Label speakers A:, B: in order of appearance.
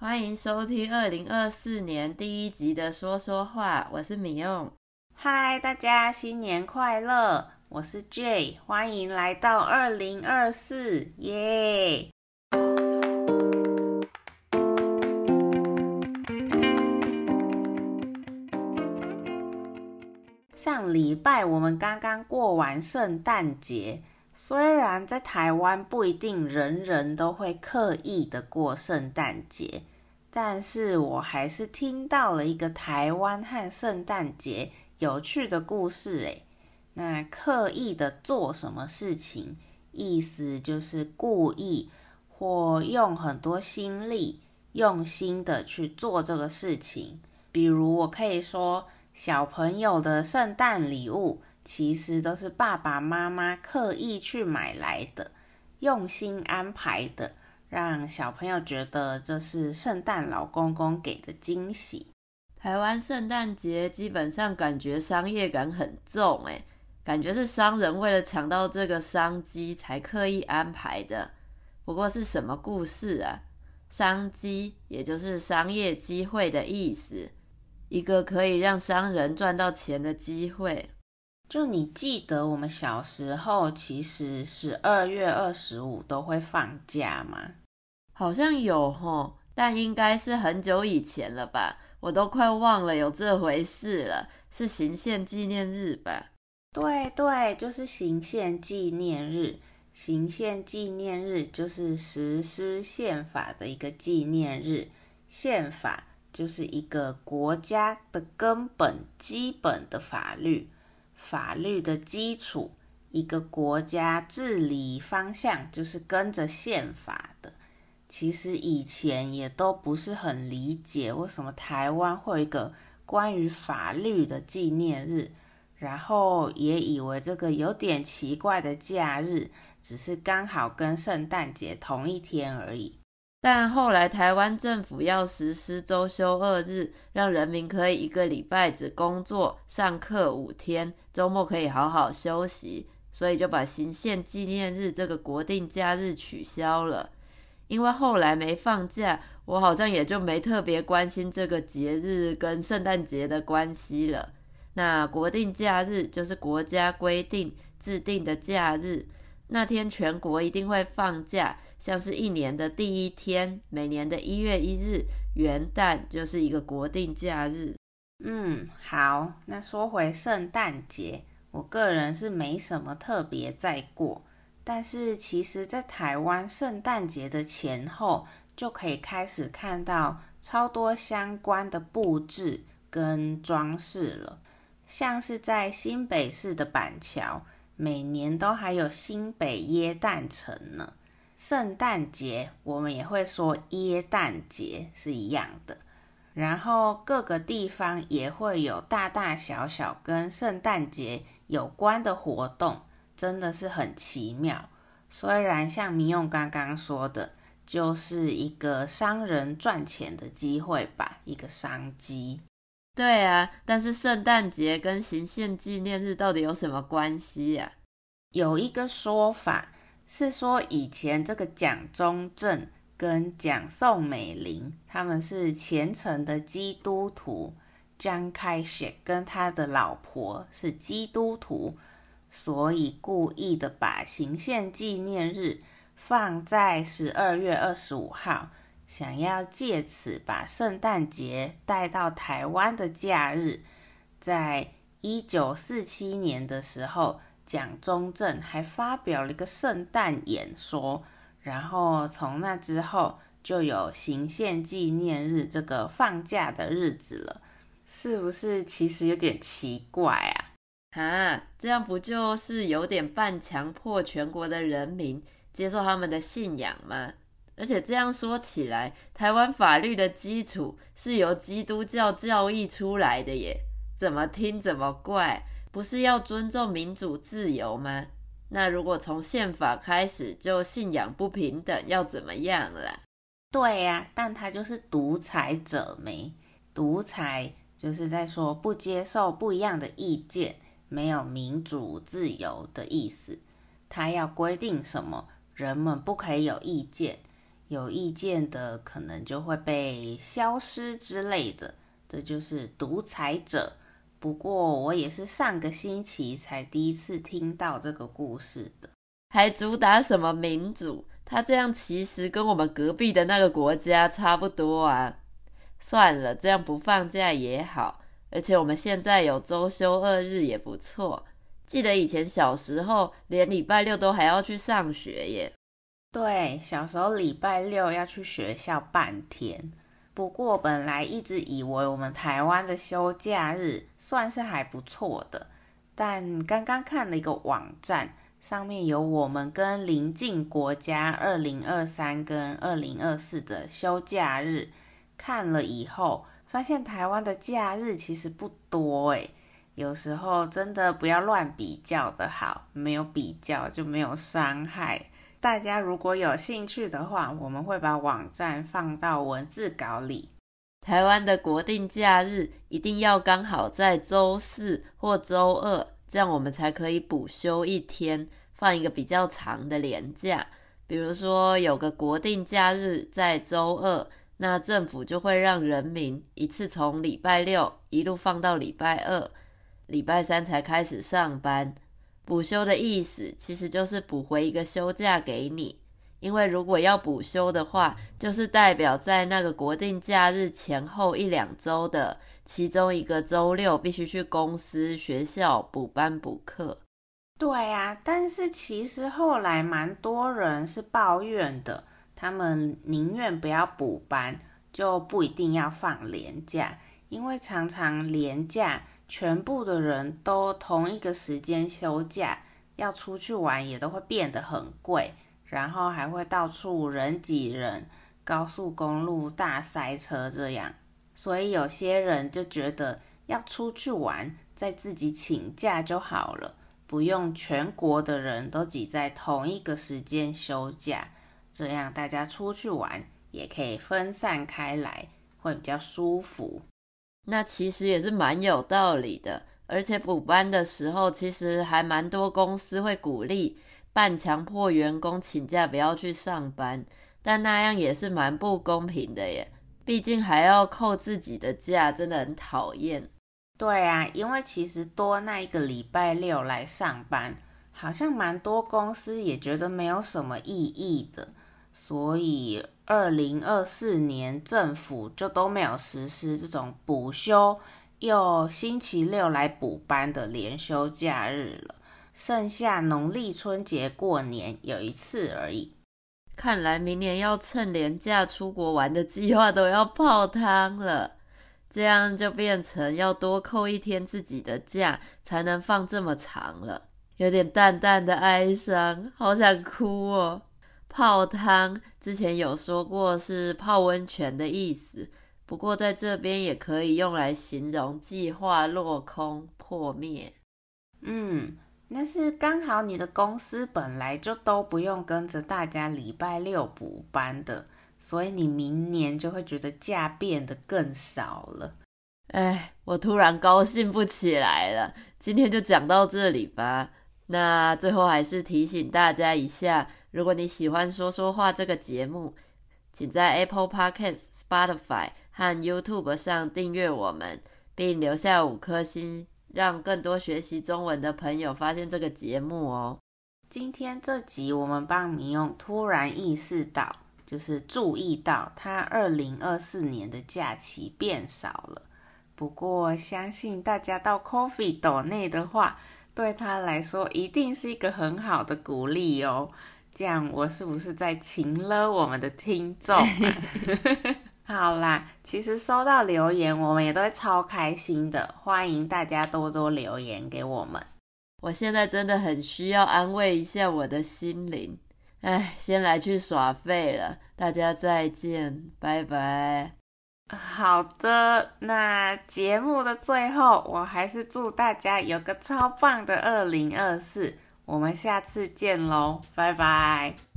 A: 欢迎收听二零二四年第一集的说说话，我是米用。
B: 嗨，大家新年快乐！我是 Jay，欢迎来到二零二四，耶！上礼拜我们刚刚过完圣诞节，虽然在台湾不一定人人都会刻意的过圣诞节，但是我还是听到了一个台湾和圣诞节有趣的故事诶。那刻意的做什么事情，意思就是故意或用很多心力、用心的去做这个事情。比如我可以说，小朋友的圣诞礼物其实都是爸爸妈妈刻意去买来的，用心安排的，让小朋友觉得这是圣诞老公公给的惊喜。
A: 台湾圣诞节基本上感觉商业感很重，诶，感觉是商人为了抢到这个商机才刻意安排的。不过是什么故事啊？商机也就是商业机会的意思。一个可以让商人赚到钱的机会。
B: 就你记得我们小时候，其实十二月二十五都会放假吗？
A: 好像有吼，但应该是很久以前了吧？我都快忘了有这回事了。是行宪纪念日吧？
B: 对对，就是行宪纪念日。行宪纪念日就是实施宪法的一个纪念日。宪法。就是一个国家的根本、基本的法律，法律的基础。一个国家治理方向就是跟着宪法的。其实以前也都不是很理解，为什么台湾会有一个关于法律的纪念日，然后也以为这个有点奇怪的假日，只是刚好跟圣诞节同一天而已。
A: 但后来台湾政府要实施周休二日，让人民可以一个礼拜只工作、上课五天，周末可以好好休息，所以就把行宪纪念日这个国定假日取消了。因为后来没放假，我好像也就没特别关心这个节日跟圣诞节的关系了。那国定假日就是国家规定制定的假日。那天全国一定会放假，像是一年的第一天，每年的一月一日，元旦就是一个国定假日。
B: 嗯，好，那说回圣诞节，我个人是没什么特别在过，但是其实在台湾圣诞节的前后就可以开始看到超多相关的布置跟装饰了，像是在新北市的板桥。每年都还有新北耶诞城呢，圣诞节我们也会说耶诞节是一样的，然后各个地方也会有大大小小跟圣诞节有关的活动，真的是很奇妙。虽然像民用刚刚说的，就是一个商人赚钱的机会吧，一个商机。
A: 对啊，但是圣诞节跟行宪纪念日到底有什么关系呀？
B: 有一个说法是说，以前这个蒋中正跟蒋宋美龄他们是虔诚的基督徒，张开雪跟他的老婆是基督徒，所以故意的把行宪纪念日放在十二月二十五号。想要借此把圣诞节带到台湾的假日，在一九四七年的时候，蒋中正还发表了一个圣诞演说，然后从那之后就有行宪纪念日这个放假的日子了，是不是？其实有点奇怪啊！
A: 啊，这样不就是有点半强迫全国的人民接受他们的信仰吗？而且这样说起来，台湾法律的基础是由基督教教义出来的耶，怎么听怎么怪，不是要尊重民主自由吗？那如果从宪法开始就信仰不平等，要怎么样啦？
B: 对呀、但他就是独裁者没，独裁就是在说不接受不一样的意见，没有民主自由的意思。他要规定什么，人们不可以有意见。有意见的可能就会被消失之类的，这就是独裁者。不过我也是上个星期才第一次听到这个故事的，
A: 还主打什么民主？他这样其实跟我们隔壁的那个国家差不多啊。算了，这样不放假也好，而且我们现在有周休二日也不错。记得以前小时候，连礼拜六都还要去上学耶。
B: 对，小时候礼拜六要去学校半天。不过本来一直以为我们台湾的休假日算是还不错的，但刚刚看了一个网站，上面有我们跟邻近国家二零二三跟二零二四的休假日，看了以后发现台湾的假日其实不多诶。有时候真的不要乱比较的好，没有比较就没有伤害。大家如果有兴趣的话，我们会把网站放到文字稿里。
A: 台湾的国定假日一定要刚好在周四或周二，这样我们才可以补休一天，放一个比较长的连假。比如说有个国定假日在周二，那政府就会让人民一次从礼拜六一路放到礼拜二。礼拜三才开始上班，补休的意思其实就是补回一个休假给你。因为如果要补休的话，就是代表在那个国定假日前后一两周的其中一个周六，必须去公司、学校补班补课。
B: 对啊，但是其实后来蛮多人是抱怨的，他们宁愿不要补班，就不一定要放连假，因为常常连假。全部的人都同一个时间休假，要出去玩也都会变得很贵，然后还会到处人挤人，高速公路大塞车这样。所以有些人就觉得要出去玩，再自己请假就好了，不用全国的人都挤在同一个时间休假，这样大家出去玩也可以分散开来，会比较舒服。
A: 那其实也是蛮有道理的，而且补班的时候，其实还蛮多公司会鼓励半强迫员工请假不要去上班，但那样也是蛮不公平的耶，毕竟还要扣自己的假，真的很讨厌。
B: 对啊，因为其实多那一个礼拜六来上班，好像蛮多公司也觉得没有什么意义的，所以。二零二四年政府就都没有实施这种补休又星期六来补班的连休假日了，剩下农历春节过年有一次而已。
A: 看来明年要趁连假出国玩的计划都要泡汤了，这样就变成要多扣一天自己的假才能放这么长了，有点淡淡的哀伤，好想哭哦。泡汤之前有说过是泡温泉的意思，不过在这边也可以用来形容计划落空破灭。
B: 嗯，那是刚好你的公司本来就都不用跟着大家礼拜六补班的，所以你明年就会觉得假变得更少了。
A: 哎，我突然高兴不起来了。今天就讲到这里吧。那最后还是提醒大家一下。如果你喜欢说说话这个节目，请在 Apple Podcast、Spotify 和 YouTube 上订阅我们，并留下五颗星，让更多学习中文的朋友发现这个节目哦。
B: 今天这集我们帮你用突然意识到，就是注意到他二零二四年的假期变少了。不过相信大家到 Coffee 斗内的话，对他来说一定是一个很好的鼓励哦。这样我是不是在情勒我们的听众？好啦，其实收到留言，我们也都会超开心的。欢迎大家多多留言给我们。
A: 我现在真的很需要安慰一下我的心灵。哎，先来去耍废了，大家再见，拜拜。
B: 好的，那节目的最后，我还是祝大家有个超棒的二零二四。我们下次见喽，拜拜。